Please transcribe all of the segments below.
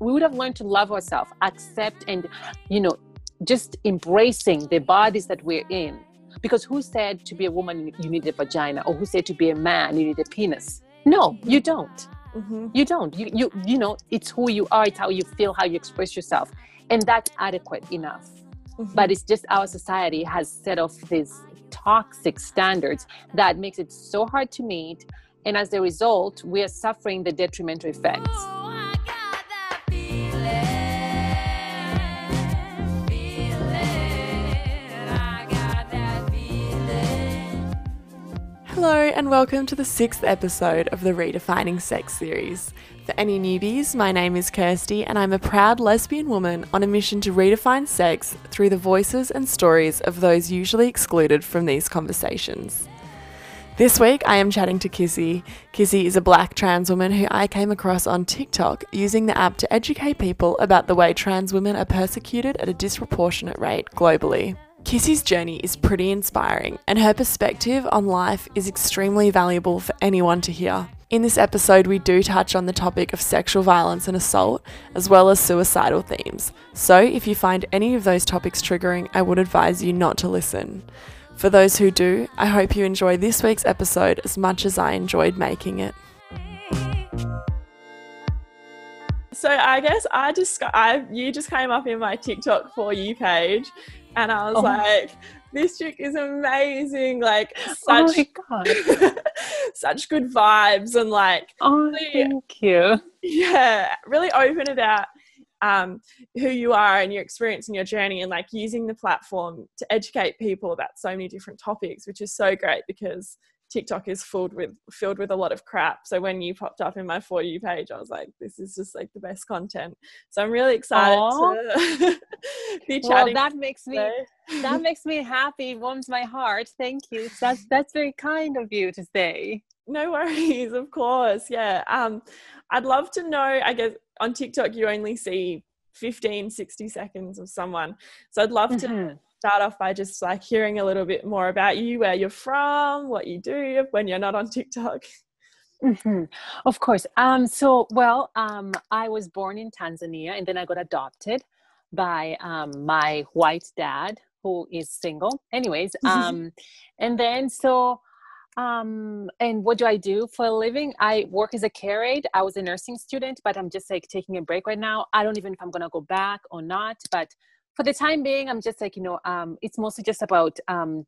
we would have learned to love ourselves accept and you know just embracing the bodies that we're in. Because who said to be a woman you need a vagina? Or who said to be a man you need a penis? No you don't. Mm-hmm. you don't. You, you you know it's who you are it's how you feel how you express yourself. And that's adequate enough. Mm-hmm. but it's just our society has set off these toxic standards that makes it so hard to meet. And as a result we are suffering the detrimental effects Hello, and welcome to the sixth episode of the Redefining Sex series. For any newbies, my name is Kirsty, and I'm a proud lesbian woman on a mission to redefine sex through the voices and stories of those usually excluded from these conversations. This week, I am chatting to Kissy. Kissy is a black trans woman who I came across on TikTok using the app to educate people about the way trans women are persecuted at a disproportionate rate globally. Kissy's journey is pretty inspiring, and her perspective on life is extremely valuable for anyone to hear. In this episode, we do touch on the topic of sexual violence and assault, as well as suicidal themes. So, if you find any of those topics triggering, I would advise you not to listen. For those who do, I hope you enjoy this week's episode as much as I enjoyed making it. So I guess I just I you just came up in my TikTok for you page and I was oh. like, this chick is amazing. Like oh such oh such good vibes and like oh really, thank you. Yeah, really open about um, who you are and your experience and your journey and like using the platform to educate people about so many different topics, which is so great because TikTok is filled with filled with a lot of crap. So when you popped up in my for you page, I was like, this is just like the best content. So I'm really excited Aww. to be chatting. Well, that makes me that makes me happy, warms my heart. Thank you. That's that's very kind of you to say. No worries, of course. Yeah. Um, I'd love to know, I guess on TikTok you only see 15, 60 seconds of someone. So I'd love to mm-hmm start off by just like hearing a little bit more about you, where you're from, what you do when you're not on TikTok. Mm-hmm. Of course. Um, so, well, um, I was born in Tanzania and then I got adopted by um, my white dad who is single. Anyways, um, and then so, um, and what do I do for a living? I work as a care aide. I was a nursing student, but I'm just like taking a break right now. I don't even know if I'm gonna go back or not, but for the time being, I'm just like, you know, um, it's mostly just about um,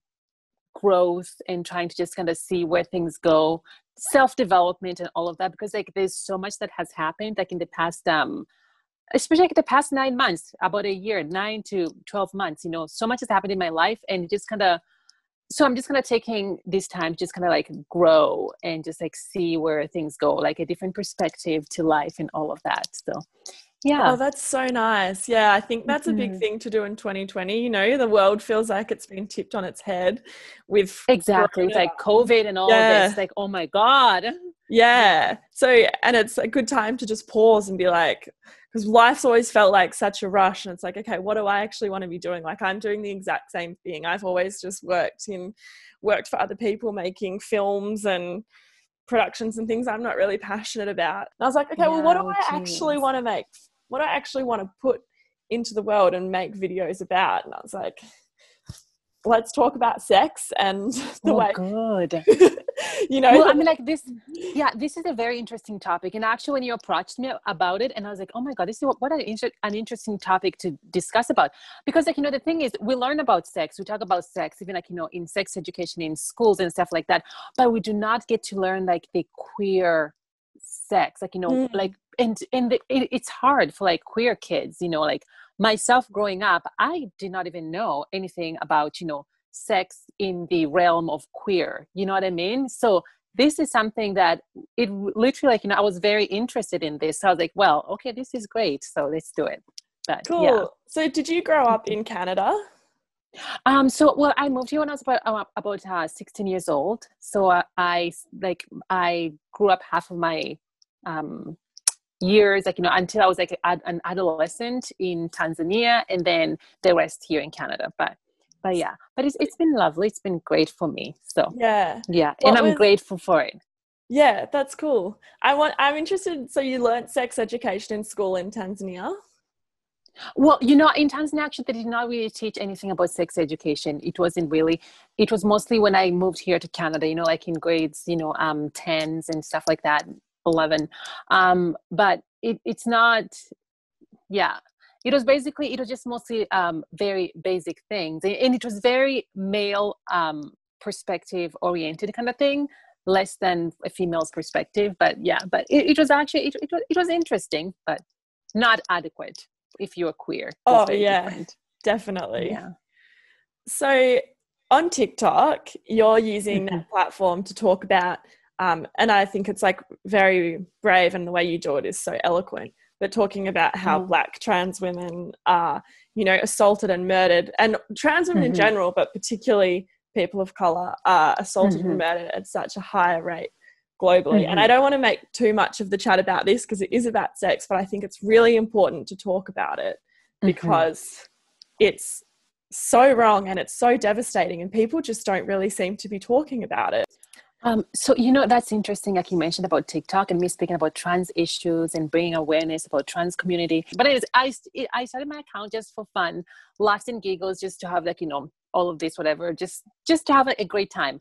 growth and trying to just kind of see where things go, self development and all of that, because like there's so much that has happened, like in the past, um, especially like the past nine months, about a year, nine to 12 months, you know, so much has happened in my life and just kind of, so I'm just kind of taking this time to just kind of like grow and just like see where things go, like a different perspective to life and all of that. So yeah oh that's so nice yeah i think that's mm-hmm. a big mm-hmm. thing to do in 2020 you know the world feels like it's been tipped on its head with exactly it's like covid and all yeah. this like oh my god yeah so and it's a good time to just pause and be like because life's always felt like such a rush and it's like okay what do i actually want to be doing like i'm doing the exact same thing i've always just worked in worked for other people making films and productions and things I'm not really passionate about. And I was like, okay, well, what do I actually want to make what do I actually want to put into the world and make videos about. And I was like, let's talk about sex and the oh, way good you know well, i mean like this yeah this is a very interesting topic and actually when you approached me about it and i was like oh my god this is what, what an, inter- an interesting topic to discuss about because like you know the thing is we learn about sex we talk about sex even like you know in sex education in schools and stuff like that but we do not get to learn like the queer sex like you know mm. like and and the, it, it's hard for like queer kids you know like myself growing up i did not even know anything about you know sex in the realm of queer you know what i mean? So this is something that it literally like you know i was very interested in this. So i was like well okay this is great so let's do it. But cool. Yeah. so did you grow up in canada? Um so well i moved here when i was about uh, about uh, 16 years old. So uh, i like i grew up half of my um years like you know until i was like an adolescent in tanzania and then the rest here in canada but but yeah but it's, it's been lovely it's been great for me so yeah yeah what and i'm was, grateful for it Yeah, that's cool. I want. I'm interested. So you learned sex education in school in Tanzania. Well, you know, in Tanzania, actually, they did not really teach anything about sex education. It wasn't really. It was mostly when I moved here to Canada. You know, like in grades, you know, um, tens and stuff like that, eleven. Um, but it, it's not. Yeah, it was basically it was just mostly um, very basic things, and it was very male um, perspective oriented kind of thing less than a female's perspective but yeah but it, it was actually it, it, was, it was interesting but not adequate if you're queer oh yeah different. definitely yeah so on tiktok you're using that platform to talk about um, and i think it's like very brave and the way you do it is so eloquent but talking about how mm. black trans women are you know assaulted and murdered and trans women mm-hmm. in general but particularly people of color are assaulted mm-hmm. and murdered at such a higher rate globally. Mm-hmm. And I don't want to make too much of the chat about this because it is about sex, but I think it's really important to talk about it mm-hmm. because mm-hmm. it's so wrong and it's so devastating, and people just don't really seem to be talking about it. Um, so you know that's interesting, like you mentioned about TikTok and me speaking about trans issues and bringing awareness about trans community. But anyways, I I started my account just for fun, laughs and giggles, just to have like you know all of this whatever just just to have a great time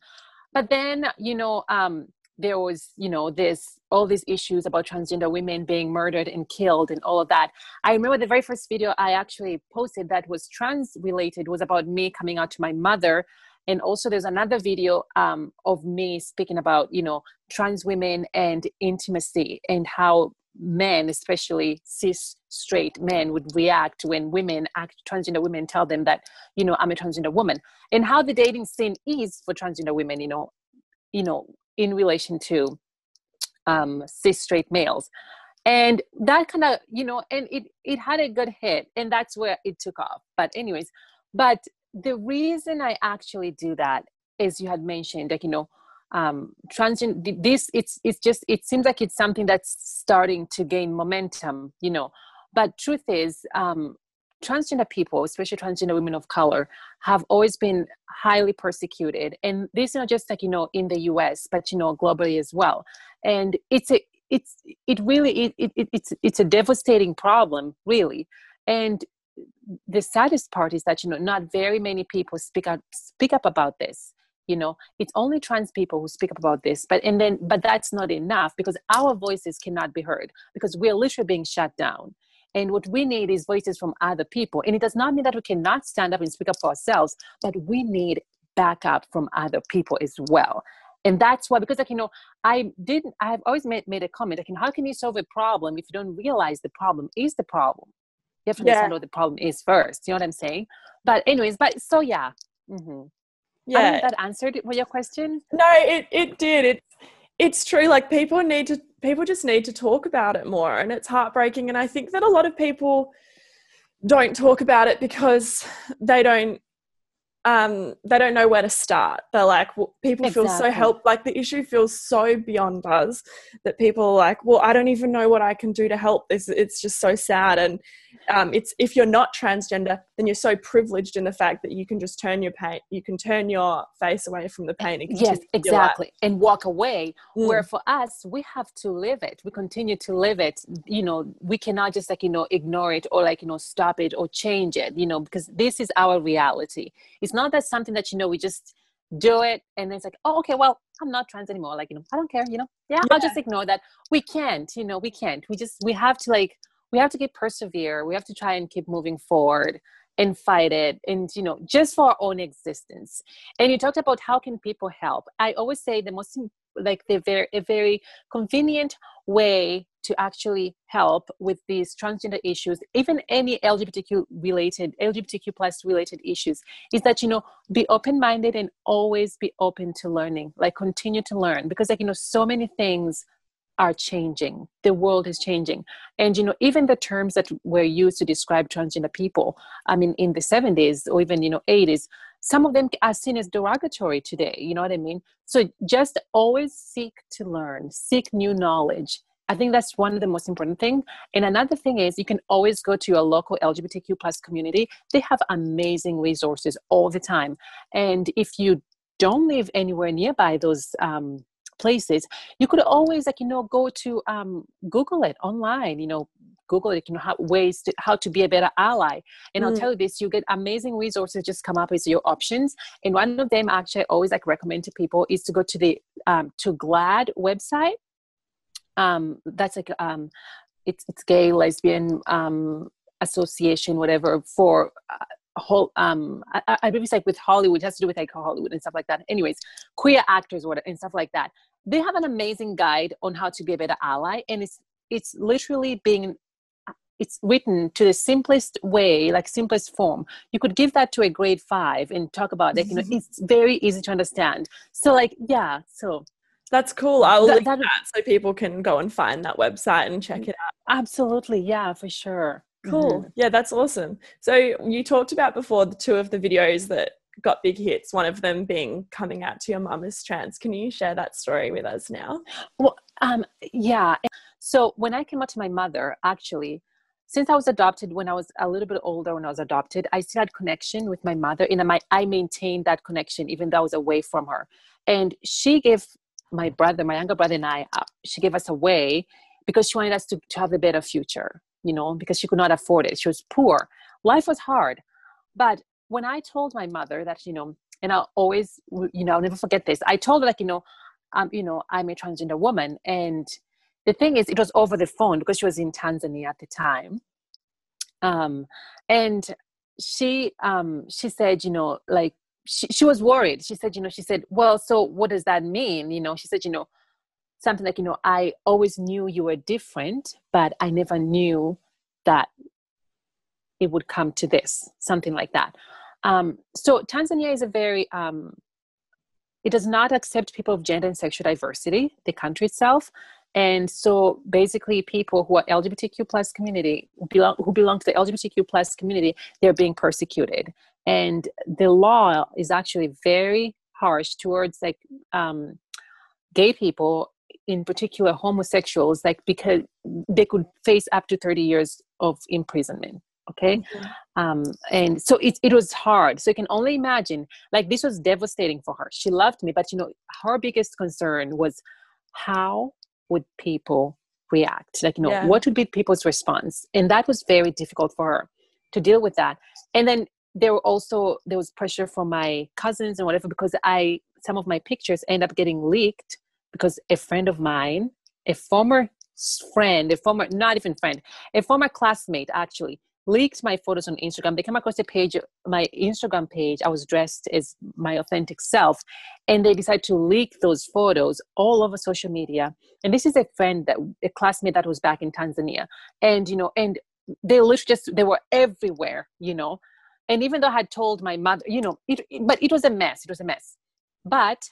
but then you know um there was you know this all these issues about transgender women being murdered and killed and all of that i remember the very first video i actually posted that was trans related was about me coming out to my mother and also there's another video um, of me speaking about you know trans women and intimacy and how men, especially cis straight men, would react when women, act, transgender women, tell them that, you know, I'm a transgender woman, and how the dating scene is for transgender women, you know, you know, in relation to um, cis straight males, and that kind of, you know, and it it had a good hit, and that's where it took off. But anyways, but the reason I actually do that is you had mentioned, like you know um, transgender this it's it's just it seems like it's something that's starting to gain momentum you know. But truth is um, transgender people especially transgender women of color have always been highly persecuted. And this is not just like you know in the us but you know globally as well. And it's a it's it really it, it, it's it's a devastating problem really. And the saddest part is that you know not very many people speak up speak up about this you know? It's only trans people who speak up about this but and then but that's not enough because our voices cannot be heard because we're literally being shut down. And what we need is voices from other people. And it does not mean that we cannot stand up and speak up for ourselves but we need backup from other people as well. And that's why because like you know i didn't i have always made, made a comment like how can you solve a problem if you don't realize the problem is the problem you have to understand yeah. what the problem is first you know what i'm saying but anyways but so yeah mm-hmm yeah that answered your question no it, it did it it's true like people need to people just need to talk about it more and it's heartbreaking and i think that a lot of people don't talk about it because they don't um, they don't know where to start. They're like, well, people exactly. feel so help. Like the issue feels so beyond us that people are like, well, I don't even know what I can do to help this. It's just so sad. And um, it's if you're not transgender, then you're so privileged in the fact that you can just turn your pain, you can turn your face away from the pain. And yes, exactly, and walk away. Mm. Where for us, we have to live it. We continue to live it. You know, we cannot just like you know ignore it or like you know stop it or change it. You know, because this is our reality. It's not that something that you know we just do it and it's like oh okay well i'm not trans anymore like you know i don't care you know yeah, yeah. i'll just ignore that we can't you know we can't we just we have to like we have to keep persevere. We have to try and keep moving forward and fight it and you know just for our own existence. And you talked about how can people help. I always say the most like the very a very convenient way to actually help with these transgender issues even any lgbtq related lgbtq plus related issues is that you know be open-minded and always be open to learning like continue to learn. Because like you know so many things are changing. The world is changing. And you know even the terms that were used to describe transgender people i mean in the 70s or even you know 80s some of them are seen as derogatory today you know what i mean? So just always seek to learn seek new knowledge. I think that's one of the most important thing. And another thing is you can always go to your local lgbtq plus community. They have amazing resources all the time. And if you don't live anywhere nearby those um, places you could always like you know go to um, google it online you know google it you know how ways to how to be a better ally. And mm. i'll tell you this you get amazing resources just come up with your options. And one of them actually i always like recommend to people is to go to the um, to GLAAD website. Um, that's like um, it's it's gay lesbian um, association whatever for uh, whole um I, I believe it's like with hollywood it has to do with like hollywood and stuff like that. Anyways queer actors or and stuff like that. They have an amazing guide on how to be a better ally and it's it's literally being it's written to the simplest way like simplest form. You could give that to a grade five and talk about like you know it's very easy to understand. So like yeah so. That's cool. I'll that, link that, that so people can go and find that website and check it out. absolutely yeah for sure cool. Mm-hmm. yeah that's awesome. So you talked about before the two of the videos that got big hits one of them being coming out to your mum as trans can you share that story with us now? Well um yeah. So when i came out to my mother actually since I was adopted when I was a little bit older when I was adopted, I still had connection with my mother and my, I maintained that connection even though I was away from her. And she gave my brother, my younger brother and I, uh, she gave us away because she wanted us to, to have a better future, you know, because she could not afford it. She was poor. Life was hard. But when I told my mother that, you know, and I'll always, you know, I'll never forget this. I told her like, you know, um, you know, I'm a transgender woman and the thing is, it was over the phone because she was in Tanzania at the time. Um, and she um, she said, you know, like she, she was worried. She said, you know, she said, well, so what does that mean? You know, she said, you know, something like, you know, I always knew you were different, but I never knew that it would come to this, something like that. Um, so Tanzania is a very um, it does not accept people of gender and sexual diversity, the country itself. And so basically people who are LGBTQ plus community, belong, who belong to the LGBTQ plus community, they're being persecuted. And the law is actually very harsh towards like um, gay people, in particular homosexuals, like because they could face up to 30 years of imprisonment okay? Mm-hmm. um, and so it, it was hard. So you can only imagine like this was devastating for her. She loved me but you know her biggest concern was how would people react? Like you know yeah. what would be people's response? And that was very difficult for her to deal with that. And then there were also there was pressure from my cousins and whatever because i some of my pictures end up getting leaked because a friend of mine a former friend a former not even friend a former classmate actually leaked my photos on Instagram. They came across the page, my Instagram page. I was dressed as my authentic self, and they decided to leak those photos all over social media. And this is a friend that a classmate that was back in Tanzania, and you know, and they literally just they were everywhere, you know. And even though I had told my mother, you know, it, but it was a mess. It was a mess. But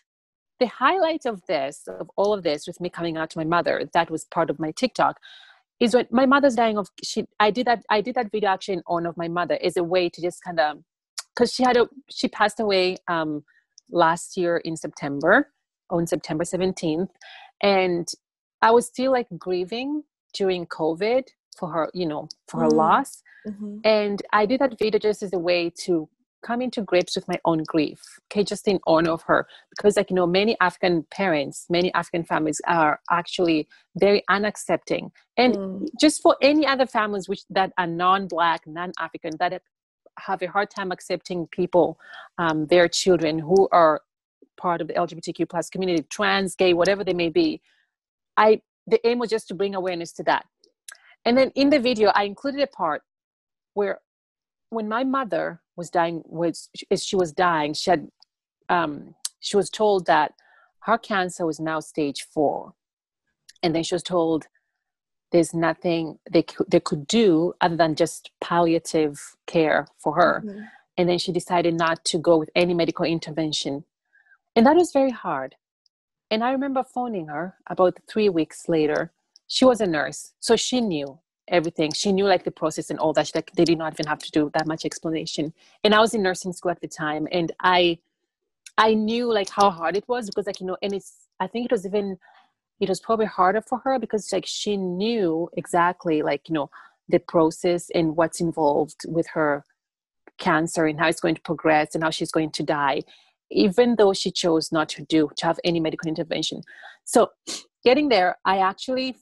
the highlight of this, of all of this, with me coming out to my mother, that was part of my TikTok is when my mother's dying of she i did that i did that video actually in honor of my mother as a way to just kind of because she had a she passed away um last year in september on september 17th and i was still like grieving during covid for her you know for her mm. loss mm-hmm. and i did that video just as a way to coming to grips with my own grief okay just in honor of her. Because like you know many african parents many african families are actually very unaccepting. And mm. just for any other families which that are non-black non-african that have a hard time accepting people um, their children who are part of the lgbtq plus community trans gay whatever they may be i the aim was just to bring awareness to that. And then in the video i included a part where when my mother was dying was as she was dying she had um, she was told that her cancer was now stage four. And then she was told there's nothing they could, they could do other than just palliative care for her. Mm-hmm. and then she decided not to go with any medical intervention. And that was very hard. And i remember phoning her about three weeks later. She was a nurse so she knew everything. She knew like the process and all that. She, like they did not even have to do that much explanation. And I was in nursing school at the time, and I I knew like how hard it was because like you know, and it's I think it was even it was probably harder for her because like she knew exactly like you know the process and what's involved with her cancer and how it's going to progress and how she's going to die even though she chose not to do to have any medical intervention. So getting there, I actually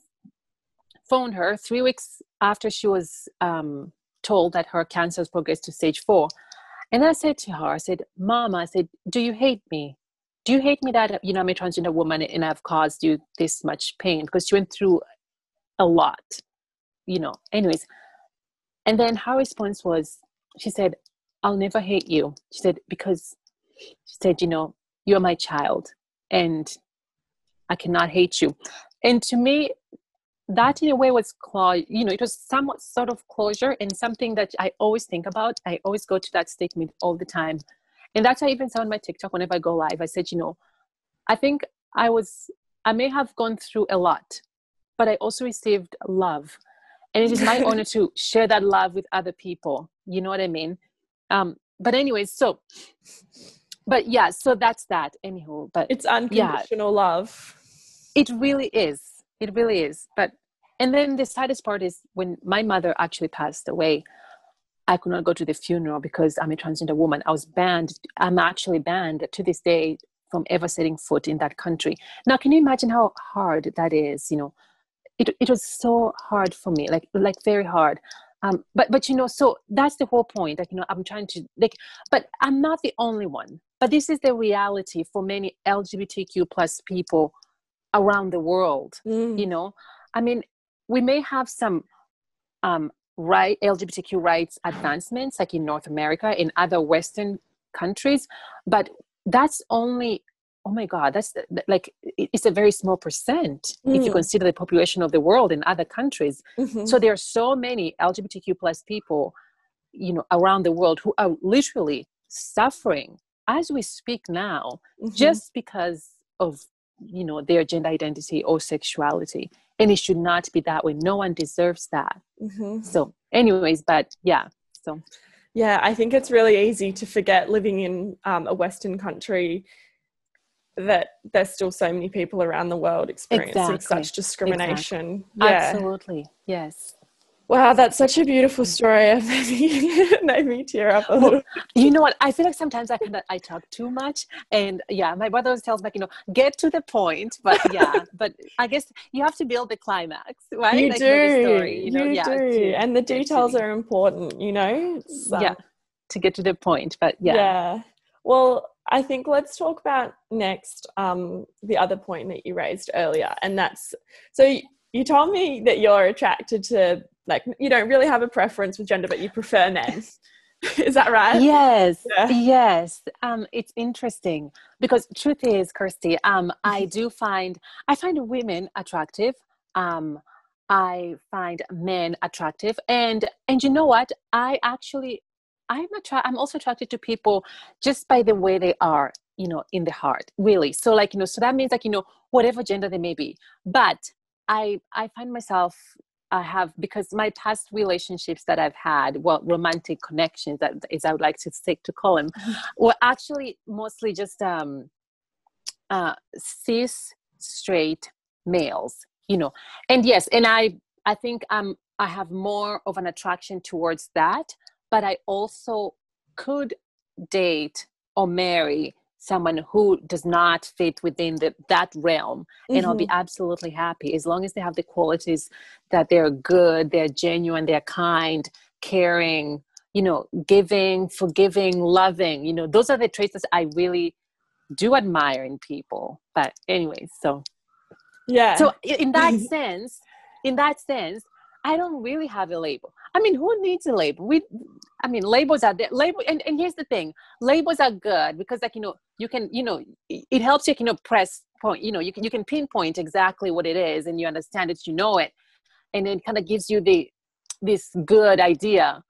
phoned her three weeks after she was um, told that her cancer has progressed to stage four. And I said to her, I said, Mama, I said, do you hate me? Do you hate me that, you know, I'm a transgender woman and I've caused you this much pain? Because she went through a lot, you know. Anyways. And then her response was, she said, I'll never hate you. She said, because she said, you know, you're my child and I cannot hate you. And to me, that in a way was closure you know it was somewhat sort of closure and something that i always think about. I always go to that statement all the time. And that's why i even said on my tiktok whenever i go live i said you know i think i was i may have gone through a lot but i also received love. And it is my honor to share that love with other people. You know what i mean? Um but anyways so but yeah so that's that. Anywho but it's unconditional yeah, love. It really is it really is. But and then the saddest part is when my mother actually passed away i could not go to the funeral because i'm a transgender woman. I was banned i'm actually banned to this day from ever setting foot in that country. Now can you imagine how hard that is you know? It, it was so hard for me like like very hard. Um, but but you know so that's the whole point like you know i'm trying to like but i'm not the only one. But this is the reality for many lgbtq plus people around the world mm. you know i mean we may have some um, right lgbtq rights advancements like in north america in other western countries but that's only oh my god that's like it's a very small percent mm. if you mm. consider the population of the world in other countries mm-hmm. so there are so many lgbtq plus people you know around the world who are literally suffering as we speak now mm-hmm. just because of you know their gender identity or sexuality and it should not be that way no one deserves that mm-hmm. so anyways but yeah so yeah i think it's really easy to forget living in um, a western country that there's still so many people around the world experiencing exactly. such discrimination exactly. yeah. absolutely yes Wow, that's such a beautiful story. It made me, tear up a little. You know what? I feel like sometimes I kind of I talk too much, and yeah, my brother always tells me, like, you know, get to the point. But yeah, but I guess you have to build the climax, right? You like, do. You, story, you, know? you yeah, do, to, and the details are important. You know, um, yeah, to get to the point. But yeah, yeah. Well, I think let's talk about next um, the other point that you raised earlier, and that's so you told me that you're attracted to like you don't really have a preference with gender but you prefer men. Is that right? Yes yeah. yes. Um it's interesting because truth is kirsty um i mm-hmm. do find i find women attractive. Um i find men attractive. And and you know what? I actually i'm attra- i'm also attracted to people just by the way they are you know in the heart really. So like you know so that means like you know whatever gender they may be. But i i find myself I have because my past relationships that I've had, well, romantic connections, that is I would like to stick to call them, mm-hmm. were actually mostly just um, uh, cis straight males, you know. And yes, and I I think I'm I have more of an attraction towards that, but I also could date or marry someone who does not fit within the, that realm mm-hmm. and i'll be mm-hmm. absolutely happy as long as they have the qualities that they're good they're genuine they're kind caring you know giving forgiving loving you know those are the traits that i really do admire in people but anyways so yeah so in that sense in that sense I don't really have a label. I mean, who needs a label? We, I mean, labels are there. Label, and, and here's the thing: labels are good because, like you know, you can, you know, it helps you, you know, press point. You know, you can you can pinpoint exactly what it is, and you understand it, you know it, and it kind of gives you the this good idea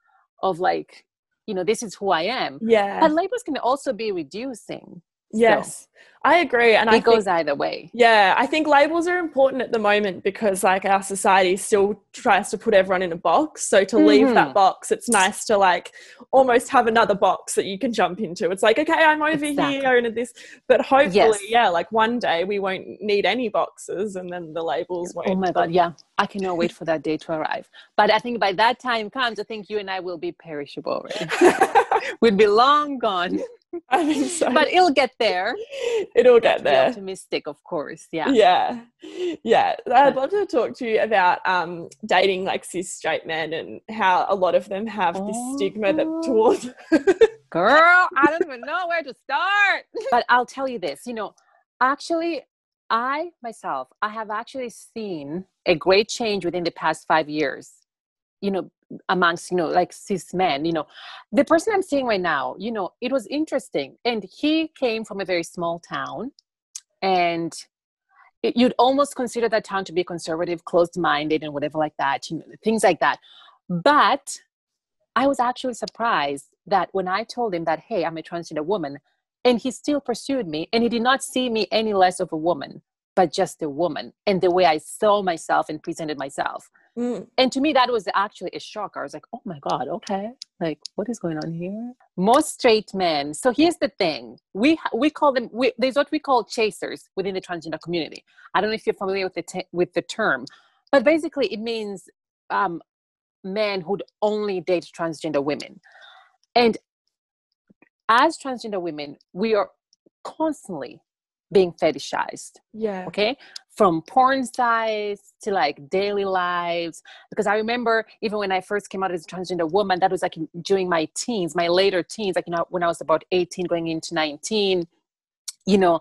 of like, you know, this is who I am. Yeah. But labels can also be reducing. Yes. So, I agree. And it I goes either way. Yeah. I think labels are important at the moment because like our society still tries to put everyone in a box. So to mm-hmm. leave that mm-hmm. box, it's nice to like almost have another box that you can jump into. It's like, okay, I'm over exactly. here and this. But hopefully, yes. yeah, like one day we won't need any boxes and then the labels won't. Oh my God. Yeah. I cannot wait for that day to arrive. But I think by that time comes, I think you and I will be perishable already. We'd be long gone. I think so. but it'll get there. It'll get there. optimistic, of course. Yeah. Yeah. Yeah. I'd love to talk to you about um, dating like cis straight men and how a lot of them have this stigma that Oh. towards. Girl, I don't even know where to start. But I'll tell you this, you know, actually, I myself, I have actually seen a great change within the past five years, you know, amongst, you know, like cis men, you know. The person I'm seeing right now, you know, it was interesting. And he came from a very small town and it, you'd almost consider that town to be conservative, closed minded, and whatever like that, you know, things like that. But I was actually surprised that when I told him that, hey, I'm a transgender woman, and he still pursued me, and he did not see me any less of a woman, but just a woman, and the way I saw myself and presented myself. Mm, And to me, that was actually a shock. I was like, oh my God, okay. Like, what is going on here? Most straight men. So here's the thing we, we call them, we, there's what we call chasers within the transgender community. I don't know if you're familiar with the, te- with the term, but basically it means um, men who'd only date transgender women. And as transgender women, we are constantly being fetishized yeah. okay? From porn sites to like daily lives. Because i remember even when i first came out as a transgender woman that was like in- during my teens my later teens like you know when i was about 18 going into 19 you know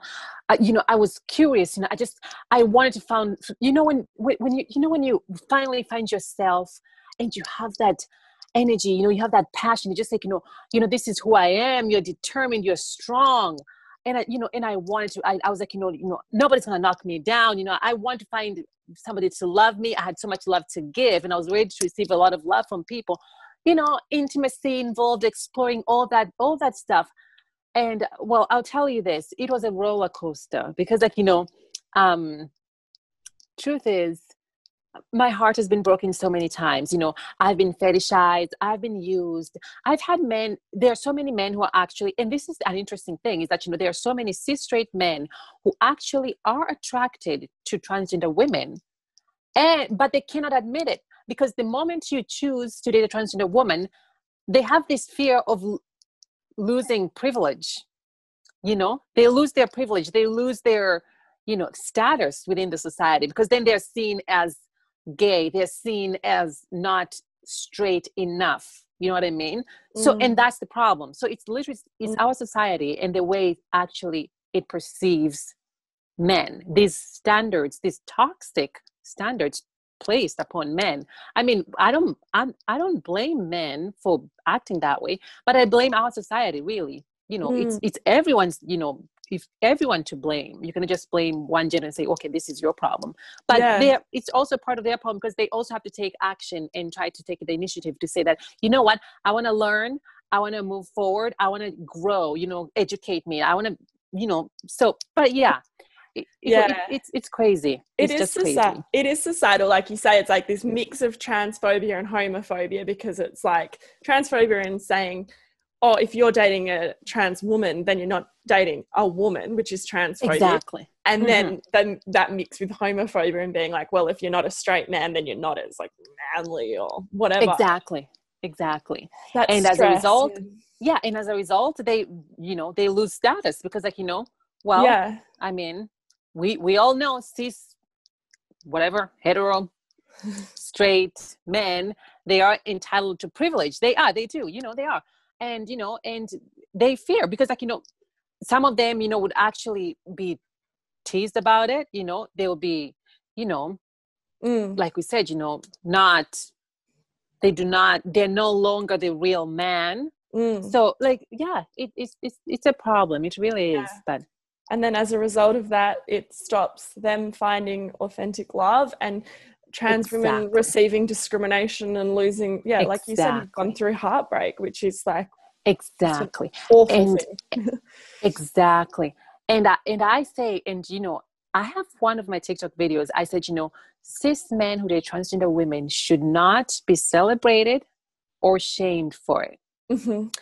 uh, you know i was curious you know i just i wanted to find you know when when when you you know when you finally find yourself and you have that energy you know you have that passion you just like you know you know this is who i am you're determined you're strong and I, you know, and I wanted to. I, I was like, you know, you know, nobody's gonna knock me down. You know, I want to find somebody to love me. I had so much love to give, and I was ready to receive a lot of love from people. You know, intimacy involved, exploring all that, all that stuff. And well, I'll tell you this: it was a roller coaster because, like, you know, um, truth is, my heart has been broken so many times. You know, I've been fetishized, I've been used. I've had men, there are so many men who are actually, and this is an interesting thing, is that, you know, there are so many cis straight men who actually are attracted to transgender women, and but they cannot admit it because the moment you choose to date a transgender woman, they have this fear of l- losing privilege. You know, they lose their privilege, they lose their, you know, status within the society because then they're seen as gay they're seen as not straight enough you know what i mean so Mm. and that's the problem so it's literally it's Mm. our society and the way actually it perceives men these standards these toxic standards placed upon men i mean i don't i'm i don't blame men for acting that way but i blame our society really you know it's Mm. it's everyone's you know if everyone to blame. You're going to just blame one gender and say okay this is your problem. But Yeah. it's also part of their problem because they also have to take action and try to take the initiative to say that you know what? I want to learn. I want to move forward. I want to grow you know educate me. I want to you know so but yeah. It, it- Yeah. it- it's it's crazy. It it's is just crazy. soci- it is societal, like you say. It's like this mix of transphobia and homophobia because it's like transphobia and saying, "Oh, if you're dating a trans woman, then you're not dating a woman," which is transphobic. exactly. And mm-hmm. then then that mix with homophobia and being like, "Well, if you're not a straight man, then you're not as like manly or whatever." exactly. Exactly. That And as a result, and- yeah and as a result they you know they lose status because like you know well yeah, i mean we we all know cis whatever hetero straight men they are entitled to privilege. They are. They do. You know they are and you know and they fear because like you know some of them you know would actually be teased about it you know they will be you know Mm, like we said you know not they do not they're no longer the real man. Mm. so like yeah it, it's it's it's a problem. It really is but and then as a result of that it stops them finding authentic love and trans women receiving discrimination and losing yeah like you said you've gone through heartbreak which is like exactly awful And-. Exactly. And I, and I say, and you know, I have one of my TikTok videos. I said, you know, cis men who date transgender women should not be celebrated or shamed for it. Mhm.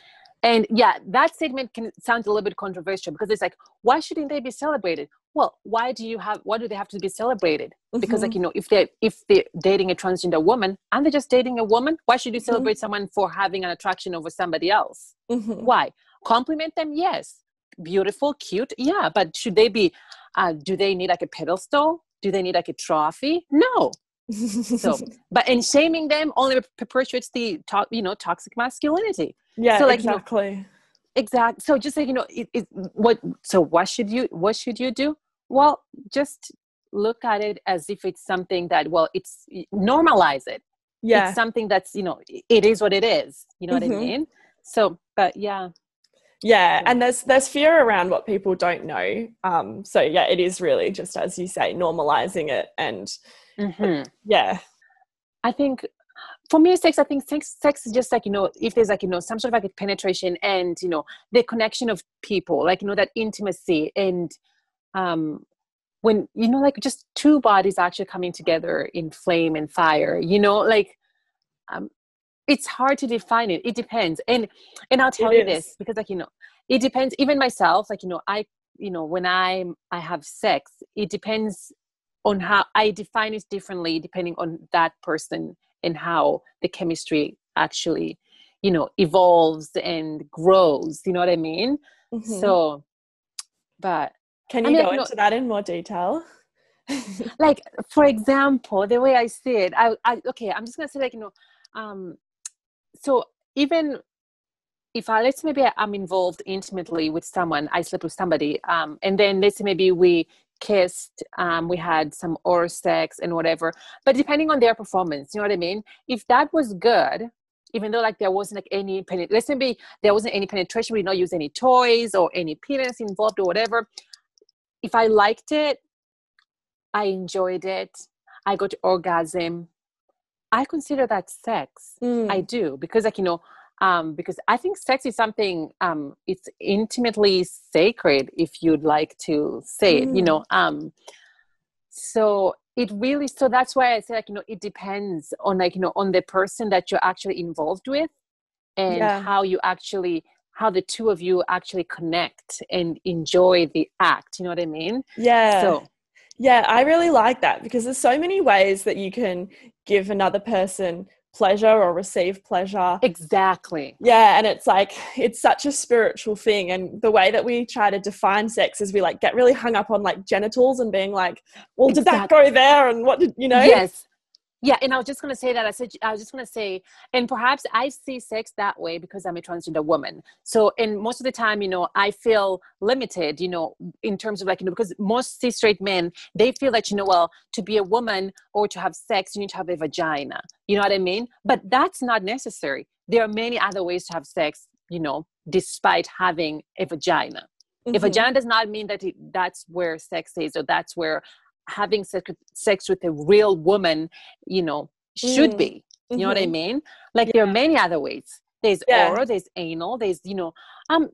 And yeah, that statement can sound a little bit controversial because it's like, why shouldn't they be celebrated? Well, why do you have? Why do they have to be celebrated? Because like Mhm. you know, if they if they're dating a transgender woman, aren't they just dating a woman? Why should you Mhm. celebrate someone for having an attraction over somebody else? Mhm. Why? compliment them yes beautiful cute yeah but should they be uh, do they need like a pedestal do they need like a trophy no so but and shaming them only perpetuates the you know toxic masculinity yeah so like exactly you know, exact so just like you know it, it, what so what should you what should you do? Well just look at it as if it's something that well it's normalize it. Yeah. it's something that's you know it is what it is. You know mm-hmm. what i mean? So but yeah. Yeah and there's there's fear around what people don't know. Um so yeah it is really just as you say normalizing it and mm-hmm. yeah. I think for me sex i think sex sex is just like you know if there's like you know some sort of like a penetration and you know the connection of people like you know that intimacy and um when you know like just two bodies actually coming together in flame and fire you know like um it's hard to define it. It depends. And and i'll tell it you is. this because like you know it depends. Even myself like you know i you know when i i have sex it depends on how i define it differently depending on that person and how the chemistry actually you know evolves and grows you know what i mean mm-hmm. so but can you I mean, go into that in more detail like for example the way i see it I, I okay i'm just gonna say like you know um so even if I let's maybe I'm involved intimately with someone, I slept with somebody, um, and then let's say maybe we kissed, um, we had some oral sex and whatever. But depending on their performance, you know what I mean? If that was good, even though like there wasn't like any penetration, let's maybe there wasn't any penetration, we did not use any toys or any penis involved or whatever. If I liked it, I enjoyed it, I got orgasm, I consider that sex. Mm. I do because, like you know, um, because I think sex is something um, it's intimately sacred, if you'd like to say mm. it. You know, mm. um, so it really. So that's why I say, like you know, it depends on like you know on the person that you're actually involved with, and yeah. how you actually how the two of you actually connect and enjoy the act. You know what I mean? Yeah. So yeah, I really like that because there's so many ways that you can give another person pleasure or receive pleasure. Exactly. Yeah, and it's like it's such a spiritual thing and the way that we try to define sex is we like get really hung up on like genitals and being like, well, exactly. did that go there and what did you know? Yes yeah and i was just going to say that i said i was just going to say and perhaps i see sex that way because i'm a transgender woman. So and most of the time you know i feel limited you know in terms of like you know because most cis straight men they feel that you know well to be a woman or to have sex you need to have a vagina. You know what i mean? But that's not necessary. There are many other ways to have sex you know despite having a vagina. Mm-hmm. a vagina does not mean that it, that's where sex is or that's where having sex, with a real woman, you know, should mm. be. You know mm-hmm. what I mm-hmm. mean? Like yeah. there are many other ways. There's yeah. oral, there's anal, there's, you know, um,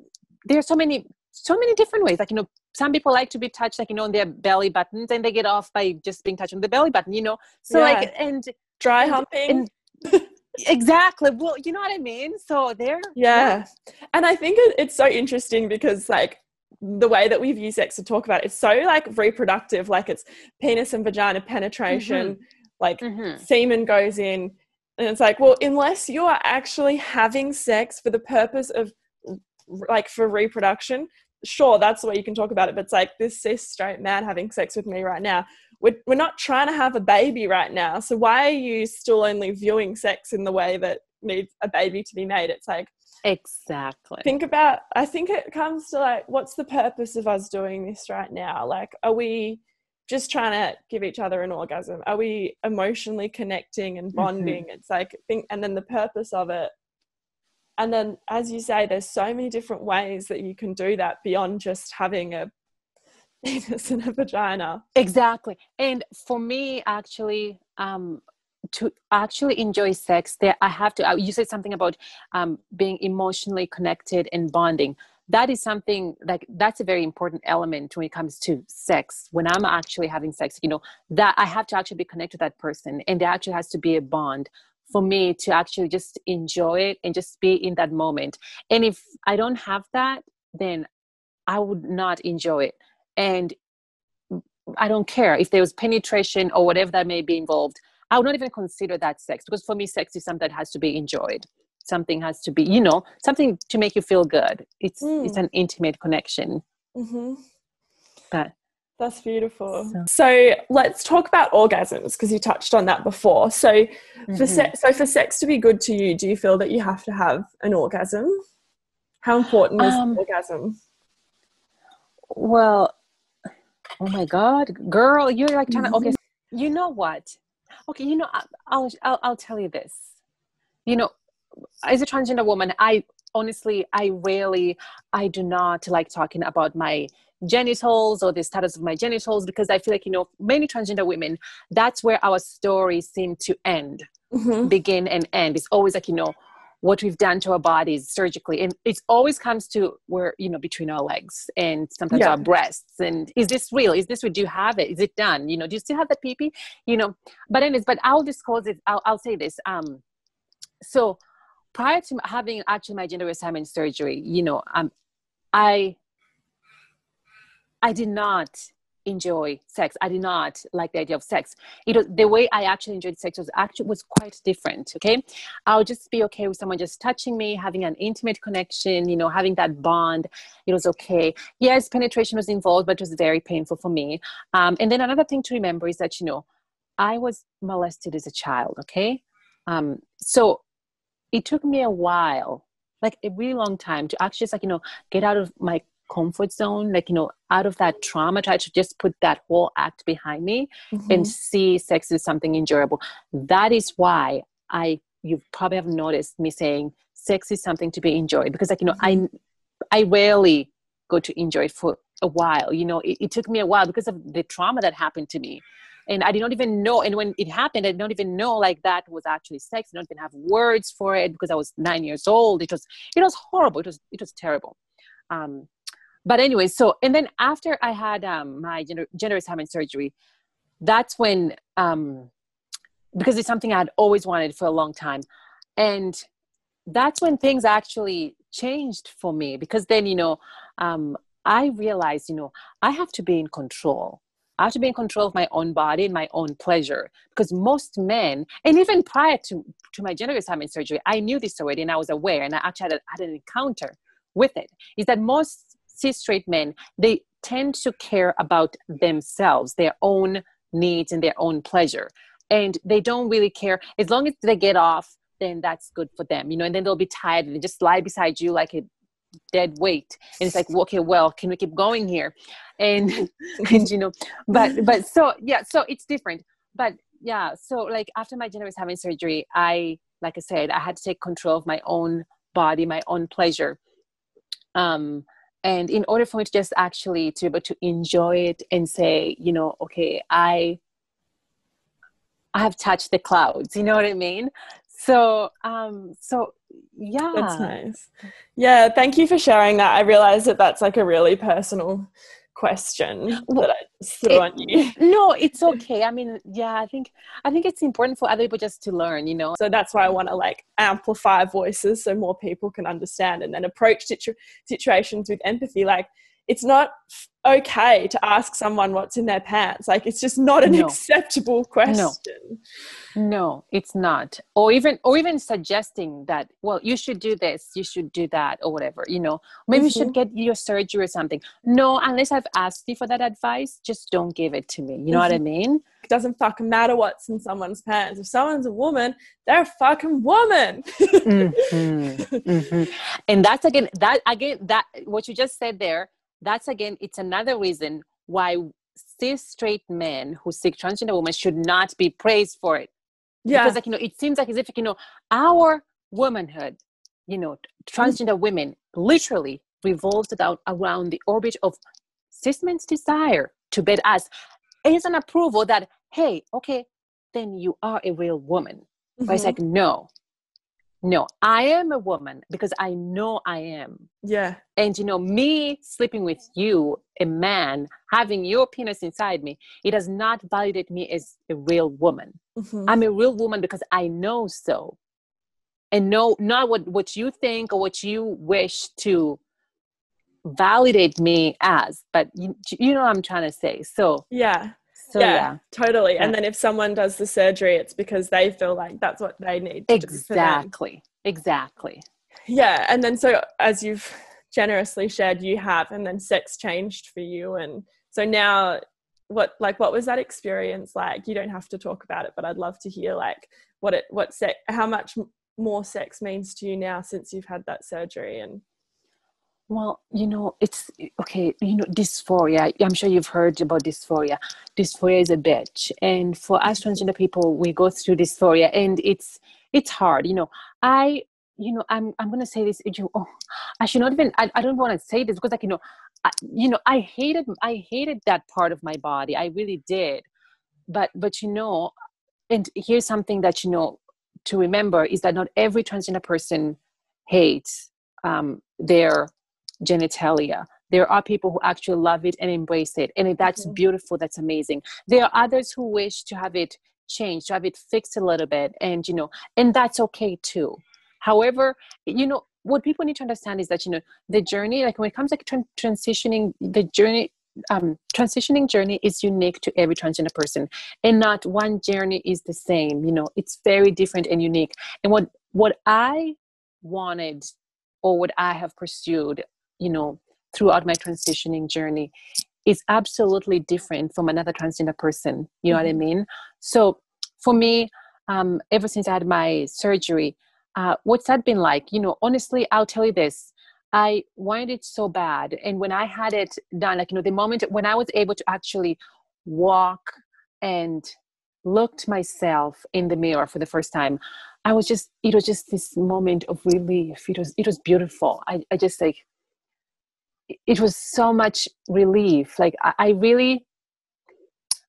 there are so many, so many different ways. Like, you know, some people like to be touched, like, you know, on their belly buttons and they get off by just being touched on the belly button, you know? So yeah. like, and dry and, humping. And, exactly. Well, you know what I mean? So there. Yeah. And I think it, it's so interesting because like the way that we view sex to talk about it, it's so like reproductive like it's penis and vagina penetration mm-hmm. like mm-hmm. semen goes in and it's like well unless you are actually having sex for the purpose of like for reproduction sure that's the way you can talk about it but it's like this cis straight man having sex with me right now we're, we're not trying to have a baby right now so why are you still only viewing sex in the way that needs a baby to be made it's like Exactly. Think about, I think it comes to like, what's the purpose of us doing this right now? Like, are we just trying to give each other an orgasm? Are we emotionally connecting and mm-hmm. bonding? Mm-hmm. It's like, think, and then the purpose of it. And then, as you say, there's so many different ways that you can do that beyond just having a penis and a vagina. Exactly. And for me, actually, um, to actually enjoy sex there i have to uh, you said something about um, being emotionally connected and bonding. That is something like that's a very important element when it comes to sex. When i'm actually having sex you know that i have to actually be connected to that person and there actually has to be a bond for me to actually just enjoy it and just be in that moment. And if i don't have that then i would not enjoy it. And i don't care if there was penetration or whatever that may be involved I would not even consider that sex because for me, sex is something that has to be enjoyed. something has to be you know something to make you feel good it's Mm. it's an intimate connection hmm but That's beautiful. So- So, let's talk about orgasms because you touched on that before. So for Mhm. se- so for sex to be good to you, do you feel that you have to have an orgasm? How important is Um, orgasm? well oh my god girl you're like trying to okay Mm-hmm. you know what okay you know I'll, I'll i'll tell you this you know as a transgender woman i honestly i rarely i do not like talking about my genitals or the status of my genitals because i feel like you know many transgender women that's where our stories seem to end Mhm. begin and end it's always like you know what we've done to our bodies surgically and it always comes to where you know between our legs and sometimes Yeah. our breasts. And is this real? Is this what do you have it? Is it done? You know do you still have that pee you know but anyways but i'll disclose it. I'll, I'll say this um so prior to having actually my gender reassignment surgery you know um i i did not enjoy sex. I did not like the idea of sex. It was the way i actually enjoyed sex was actually was quite different okay? I'll just be okay with someone just touching me having an intimate connection you know having that bond. It was okay. Yes penetration was involved but it was very painful for me. Um, and then another thing to remember is that you know i was molested as a child okay? Um, so it took me a while like a really long time to actually just like you know get out of my comfort zone like you know out of that trauma try to just put that whole act behind me Mhm. and see sex as something enjoyable. That is why i you probably have noticed me saying sex is something to be enjoyed because like you know i i rarely go to enjoy it for a while you know it, it took me a while because of the trauma that happened to me. And i did not even know and when it happened i did not even know like that was actually sex i don't even have words for it because i was nine years old. It was it was horrible it was it was terrible. Um but anyway so and then after i had um my gender, gender assignment surgery that's when um because it's something i had always wanted for a long time and that's when things actually changed for me because then you know um i realized you know i have to be in control I have to be in control of my own body and my own pleasure because most men, and even prior to, to my gender assignment surgery, I knew this already and I was aware and I actually had, a, had an encounter with it. Is that most cis straight men, they tend to care about themselves, their own needs and their own pleasure. And they don't really care. As long as they get off, then that's good for them, you know, and then they'll be tired and they just lie beside you like a dead weight. And it's like, well, okay, well, can we keep going here? And, and you know, but, but so, yeah, so it's different. But yeah, so like after my gender assignment surgery, I, like I said, I had to take control of my own body, my own pleasure. Um, and in order for me to just actually to be able to enjoy it and say, you know, okay, I, I have touched the clouds. You know what I mean? So, um, so yeah, That's nice. Yeah, thank you for sharing that. I realize that that's like a really personal question that I just threw on you. no, it's okay. I mean, yeah, I think I think it's important for other people just to learn. You know, So that's why I want to like amplify voices so more people can understand and then approach situ- situations with empathy. Like it's not okay to ask someone what's in their pants. Like it's just not an No. acceptable question. No, it's not. Or even or even suggesting that, well, you should do this, you should do that, or whatever, you know. Maybe you should get your surgery or something. No, unless I've asked you for that advice, just don't give it to me. You know what I mean? It doesn't fucking matter what's in someone's pants. If someone's a woman, they're a fucking woman. Mhm, mhm. And that's again that again that what you just said there, that's again, it's another reason why cis straight men who seek transgender women should not be praised for it. yeah. because like you know it seems like as if you know our womanhood you know transgender women literally revolves around, around the orbit of cis men's desire to bed us is an approval that hey okay then you are a real woman but it's Mhm. like no no i am a woman because i know i am yeah. and you know me sleeping with you a man having your penis inside me it does not validate me as a real woman Mhm. I'm a real woman because I know so. And no, not what, what you think or what you wish to validate me as, but you, you know what I'm trying to say. So, yeah. So yeah, yeah, totally. And then if someone does the surgery, it's because they feel like that's what they need to do for them. exactly. exactly yeah and then so as you've generously shared you have and then sex changed for you and so now what like what was that experience like you don't have to talk about it but i'd love to hear like what it what sex how much more sex means to you now since you've had that surgery and well you know it's okay you know dysphoria i'm sure you've heard about dysphoria. Dysphoria is a bitch. And for us transgender people we go through dysphoria and it's it's hard you know. I you know i'm i'm to say this you oh i should not even i, I don't want to say this because like you know I, you know i hated i hated that part of my body. I really did. But but you know and here's something that you know to remember is that not every transgender person hates um, their genitalia. There are people who actually love it and embrace it and that's mm-hmm. beautiful that's amazing. There are others who wish to have it changed to have it fixed a little bit and you know and that's okay too. However you know what people need to understand is that you know the journey like when it comes like transitioning the journey um, transitioning journey is unique to every transgender person and not one journey is the same you know it's very different and unique. And what what i wanted or what i have pursued you know throughout my transitioning journey is absolutely different from another transgender person you know mm-hmm. what i mm-hmm. mean so for me um, ever since i had my surgery uh, what's that been like you know honestly i'll tell you this i wanted it so bad and when i had it done like you know the moment when i was able to actually walk and looked myself in the mirror for the first time i was just it was just this moment of relief it was it was beautiful i, I just like it was so much relief. Like i, I really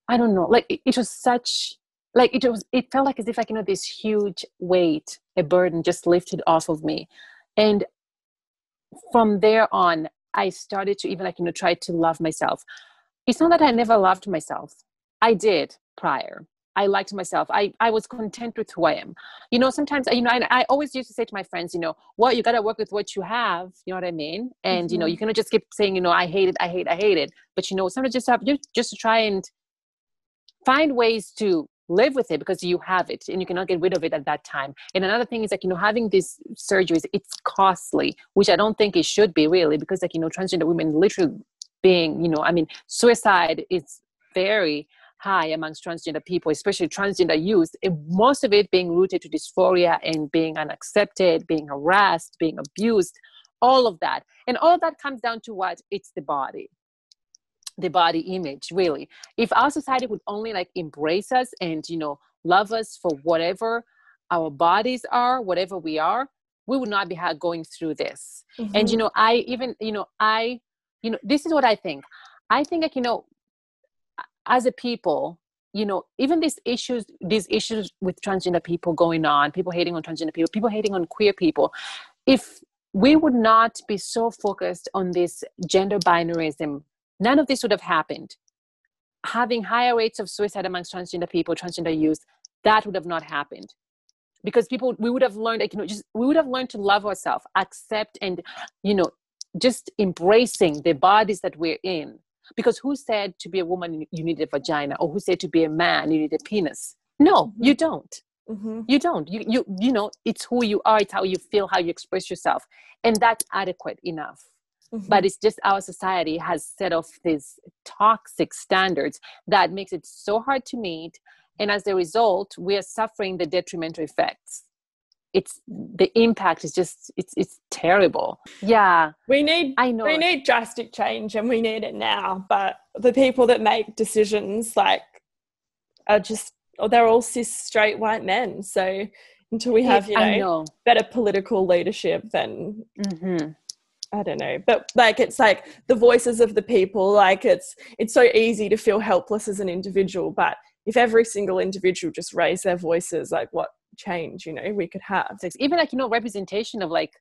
i don't know like it, it, was such like it was it felt like as if like you know this huge weight a burden just lifted off of me. And from there on i started to even like you know try to love myself. It's not that i never loved myself. I did prior I liked myself. I, I was content with who I am. You know, sometimes, you know, I, I always used to say to my friends, you know, well, you got to work with what you have. You know what I mean? And, mm-hmm. you know, you mm-hmm. cannot just keep saying, you know, I hate it, I hate, I hate it. But, you know, sometimes just have, just, just to try and find ways to live with it because you have it and you cannot get rid of it at that time. And another thing is like, you know, having these surgeries, it's costly, which I don't think it should be really because like, you know, transgender women literally being, you know, I mean, suicide is very high amongst transgender people, especially transgender youth, most of it being rooted to dysphoria and being unaccepted, being harassed, being abused, all of that. And all of that comes down to what? It's the body. The body image, really. If our society would only like embrace us and, you know, love us for whatever our bodies are, whatever we are, we would not be going through this. Mm-hmm. And, you know, I even, you know, I, you know, this is what I think. I think like, you know, as a people you know even these issues these issues with transgender people going on people hating on transgender people people hating on queer people if we would not be so focused on this gender binarism none of this would have happened. Having higher rates of suicide amongst transgender people transgender youth that would have not happened. Because people we would have learned like, you know just we would have learned to love ourselves accept and you know just embracing the bodies that we're in because who said to be a woman you need a vagina, or who said to be a man you need a penis? No, mm-hmm. you don't. Mm-hmm. You don't. You you you know it's who you are. It's how you feel, how you express yourself, and that's adequate enough. Mm-hmm. But it's just our society has set off these toxic standards that makes it so hard to meet, and as a result, we are suffering the detrimental effects it's the impact is just it's it's terrible yeah we need i know we need drastic change and we need it now but the people that make decisions like are just they're all cis straight white men so until we have you know, know. better political leadership then mm-hmm. I don't know, but like it's like the voices of the people. Like it's it's so easy to feel helpless as an individual, but if every single individual just raised their voices, like what change you know we could have sex even like you know representation of like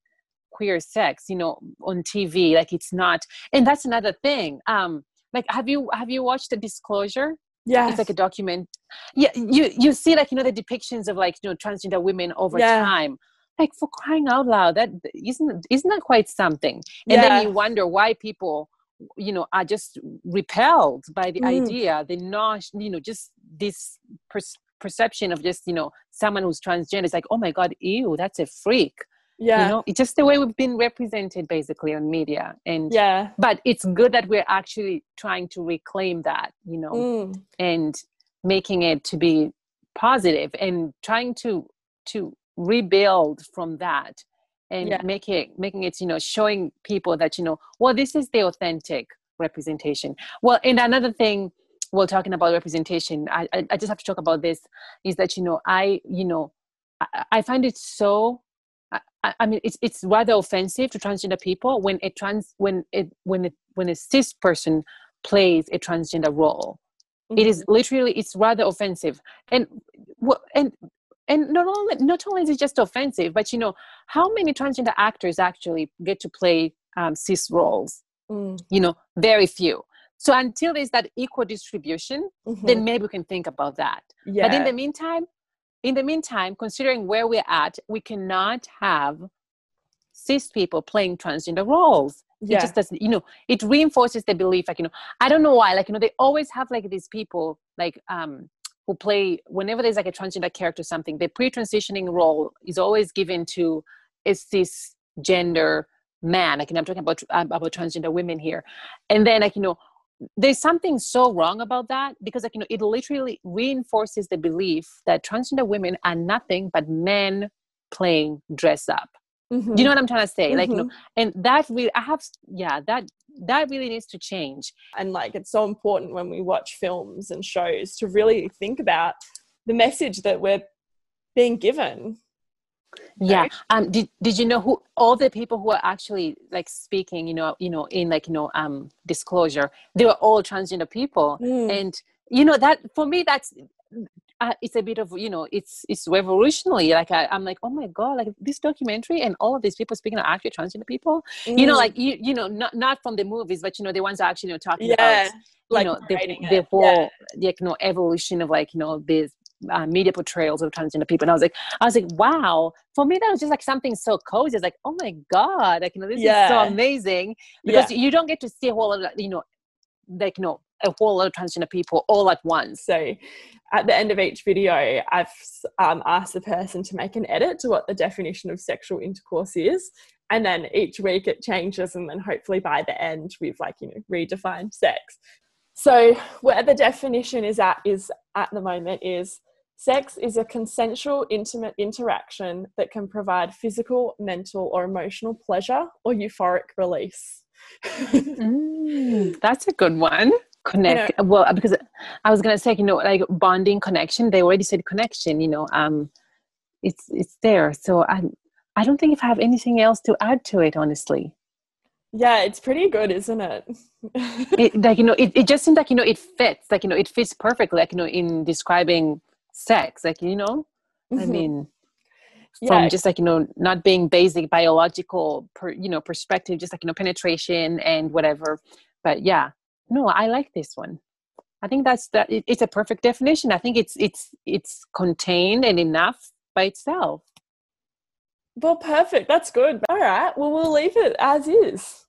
queer sex you know on tv like it's not and that's another thing um like have you have you watched the disclosure yeah it's like a document yeah you you see like you know the depictions of like you know transgender women over yeah. time like for crying out loud that isn't isn't that quite something and yeah. then you wonder why people you know are just repelled by the mm. idea they not you know just this pers- perception of just you know someone who's transgender is like oh my god ew that's a freak. Yeah. you know it's just the way we've been represented basically on media. And yeah. but it's good that we're actually trying to reclaim that you know Mm. and making it to be positive and trying to to rebuild from that and Yeah. make it making it you know showing people that you know well this is the authentic representation. Well and another thing while talking about representation I, I i just have to talk about this is that you know i you know i, I find it so I, I- mean it's it's rather offensive to transgender people when a trans when it when it when a cis person plays a transgender role. It is literally it's rather offensive. And and and not only not only is it just offensive but you know how many transgender actors actually get to play um, cis roles? Mm. you know very few so until there's that equal distribution Mhm. then maybe we can think about that. Yeah but in the meantime in the meantime considering where we're at we cannot have cis people playing transgender roles. Yeah it just doesn't you know it reinforces the belief like you know i don't know why like you know they always have like these people like um who play whenever there's like a transgender character or something the pre-transitioning role is always given to a cisgender man. Like i'm talking about about transgender women here. And then like you know there's something so wrong about that because like you know it literally reinforces the belief that transgender women are nothing but men playing dress up Mhm. you know what i'm trying to say like you know Mhm. and that really i have yeah that that really needs to change and like it's so important when we watch films and shows to really think about the message that we're being given yeah Right. um did, did you know who all the people who are actually like speaking you know you know in like you know um disclosure they were all transgender people Mm. and you know that for me that's uh, it's a bit of you know it's it's revolutionary like I, i'm like oh my god like this documentary and all of these people speaking are actually transgender people you know Mm. like you you know not not from the movies but you know the ones are actually you know talking yeah about like you know the, the whole Yeah. like you know evolution of like you know these uh, media portrayals of transgender people and i was like i was like wow for me that was just like something so cozy it's like oh my god like you know this is so amazing because you don't get to see a whole lot of you know like you know a whole lot of transgender people all at once So at the end of each video, I've um, asked the person to make an edit to what the definition of sexual intercourse is. And then each week it changes. And then hopefully by the end, we've like, you know, redefined sex. So where the definition is at is at the moment is sex is a consensual, intimate interaction that can provide physical, mental, or emotional pleasure or euphoric release. Mm, that's a good one. Connect. Well, uh, because I was gonna say, you know, like bonding connection. They already said connection. You know, um, it's it's there. So I I don't think if I have anything else to add to it, honestly. yeah, it's pretty good, isn't it? It, like you know, it, it just seems like you know it fits. Like you know, it fits perfectly. Like you know, in describing sex. Like you know, I Mhm. mean, from Yeah. just like you know, not being basic biological, per, you know, perspective, just like you know, penetration and whatever. But yeah, no, I like this one. I think that's that. It, it's a perfect definition. I think it's it's it's contained and enough by itself. Well, perfect. That's good. All right. Well, we'll leave it as is.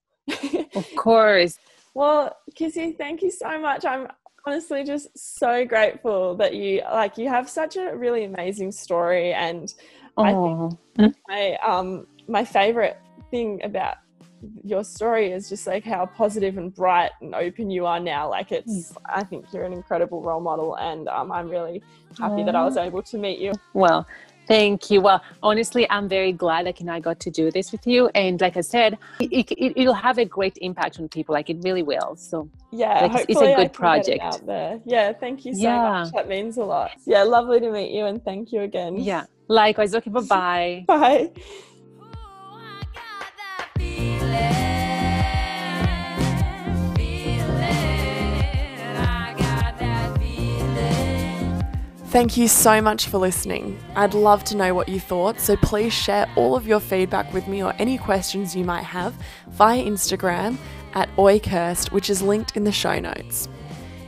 Of course. well, Kissy, thank you so much. I'm honestly just so grateful that you like you have such a really amazing story. And I think- my um my favorite thing about your story is just like how positive and bright and open you are now. Like it's i think you're an incredible role model and um, i'm really happy that i was able to meet you. Well, thank you. Well, honestly, I'm very glad like you know, I got to do this with you. And like I said, it, it, it'll have a great impact on people. Like it really will. So yeah Like, it's- it's a good can get it project. out there yeah thank you so Yeah. much that means a lot yeah lovely to meet you and thank you again yeah, likewise. Okay, bye bye. Thank you so much for listening. I'd love to know what you thought, so please share all of your feedback with me or any questions you might have via Instagram at oikirst, which is linked in the show notes.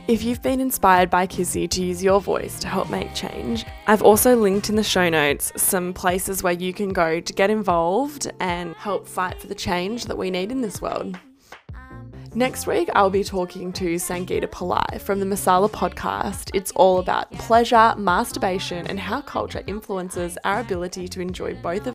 If you've been inspired by Kissy to use your voice to help make change, I've also linked in the show notes some places where you can go to get involved and help fight for the change that we need in this world. Next week, I'll be talking to Sangeeta Pillai from the Masala podcast. It's all about pleasure, masturbation, and how culture influences our ability to enjoy both of